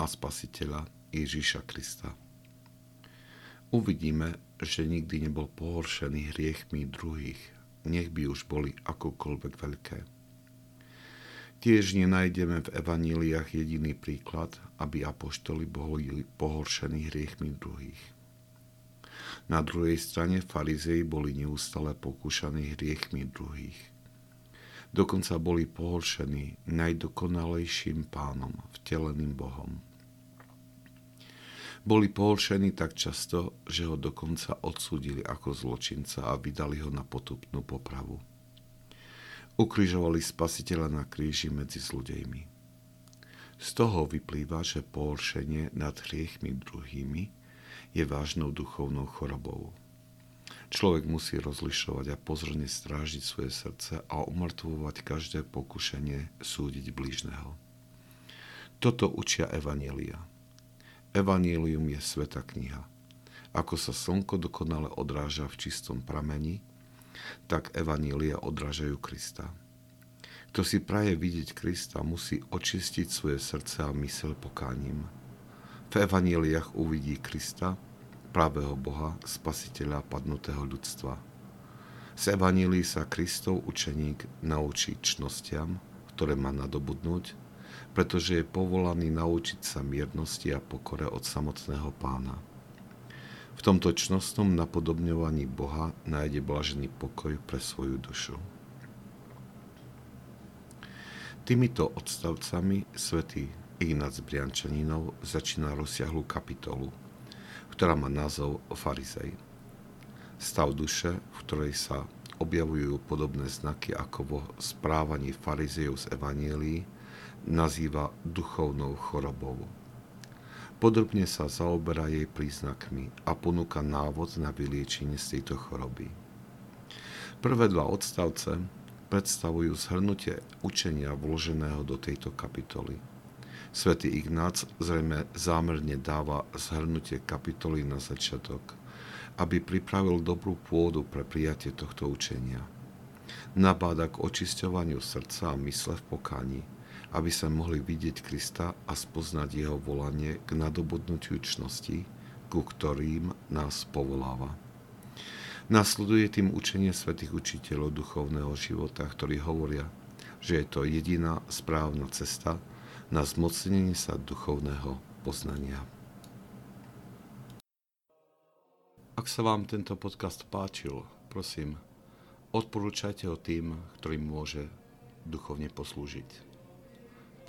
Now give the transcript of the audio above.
a spasiteľa Ježíša Krista. Uvidíme, že nikdy nebol pohoršený hriechmi druhých, nech by už boli akokoľvek veľké. Tiež nenájdeme v evaníliách jediný príklad, aby apoštoli boli pohoršení hriechmi druhých. Na druhej strane farizei boli neustále pokúšaní hriechmi druhých – dokonca boli pohoršení najdokonalejším pánom, vteleným Bohom. Boli pohoršení tak často, že ho dokonca odsúdili ako zločinca a vydali ho na potupnú popravu. Ukrižovali spasiteľa na kríži medzi zlodejmi. Z toho vyplýva, že pohoršenie nad hriechmi druhými je vážnou duchovnou chorobou. Človek musí rozlišovať a pozorne strážiť svoje srdce a umrtvovať každé pokušenie súdiť blížneho. Toto učia Evanielia. Evangelium je sveta kniha. Ako sa slnko dokonale odráža v čistom prameni, tak Evanília odrážajú Krista. Kto si praje vidieť Krista, musí očistiť svoje srdce a mysel pokáním. V Evaníliách uvidí Krista, pravého Boha, spasiteľa padnutého ľudstva. Z Evanílii sa Kristov učeník naučí čnostiam, ktoré má nadobudnúť pretože je povolaný naučiť sa miernosti a pokore od samotného pána. V tomto čnostnom napodobňovaní Boha nájde blažený pokoj pre svoju dušu. Týmito odstavcami svätý Ignác Briančaninov začína rozsiahlu kapitolu, ktorá má názov Farizej. Stav duše, v ktorej sa objavujú podobné znaky ako vo správaní farizejov z Evanielii, nazýva duchovnou chorobou. Podrobne sa zaoberá jej príznakmi a ponúka návod na vyliečenie z tejto choroby. Prvé dva odstavce predstavujú zhrnutie učenia vloženého do tejto kapitoly. Svetý Ignác zrejme zámerne dáva zhrnutie kapitoly na začiatok, aby pripravil dobrú pôdu pre prijatie tohto učenia. Nabáda k očisťovaniu srdca a mysle v pokáni, aby sa mohli vidieť Krista a spoznať jeho volanie k nadobudnutiu čnosti, ku ktorým nás povoláva. Nasleduje tým učenie svätých učiteľov duchovného života, ktorí hovoria, že je to jediná správna cesta na zmocnenie sa duchovného poznania. Ak sa vám tento podcast páčil, prosím, odporúčajte ho tým, ktorým môže duchovne poslúžiť.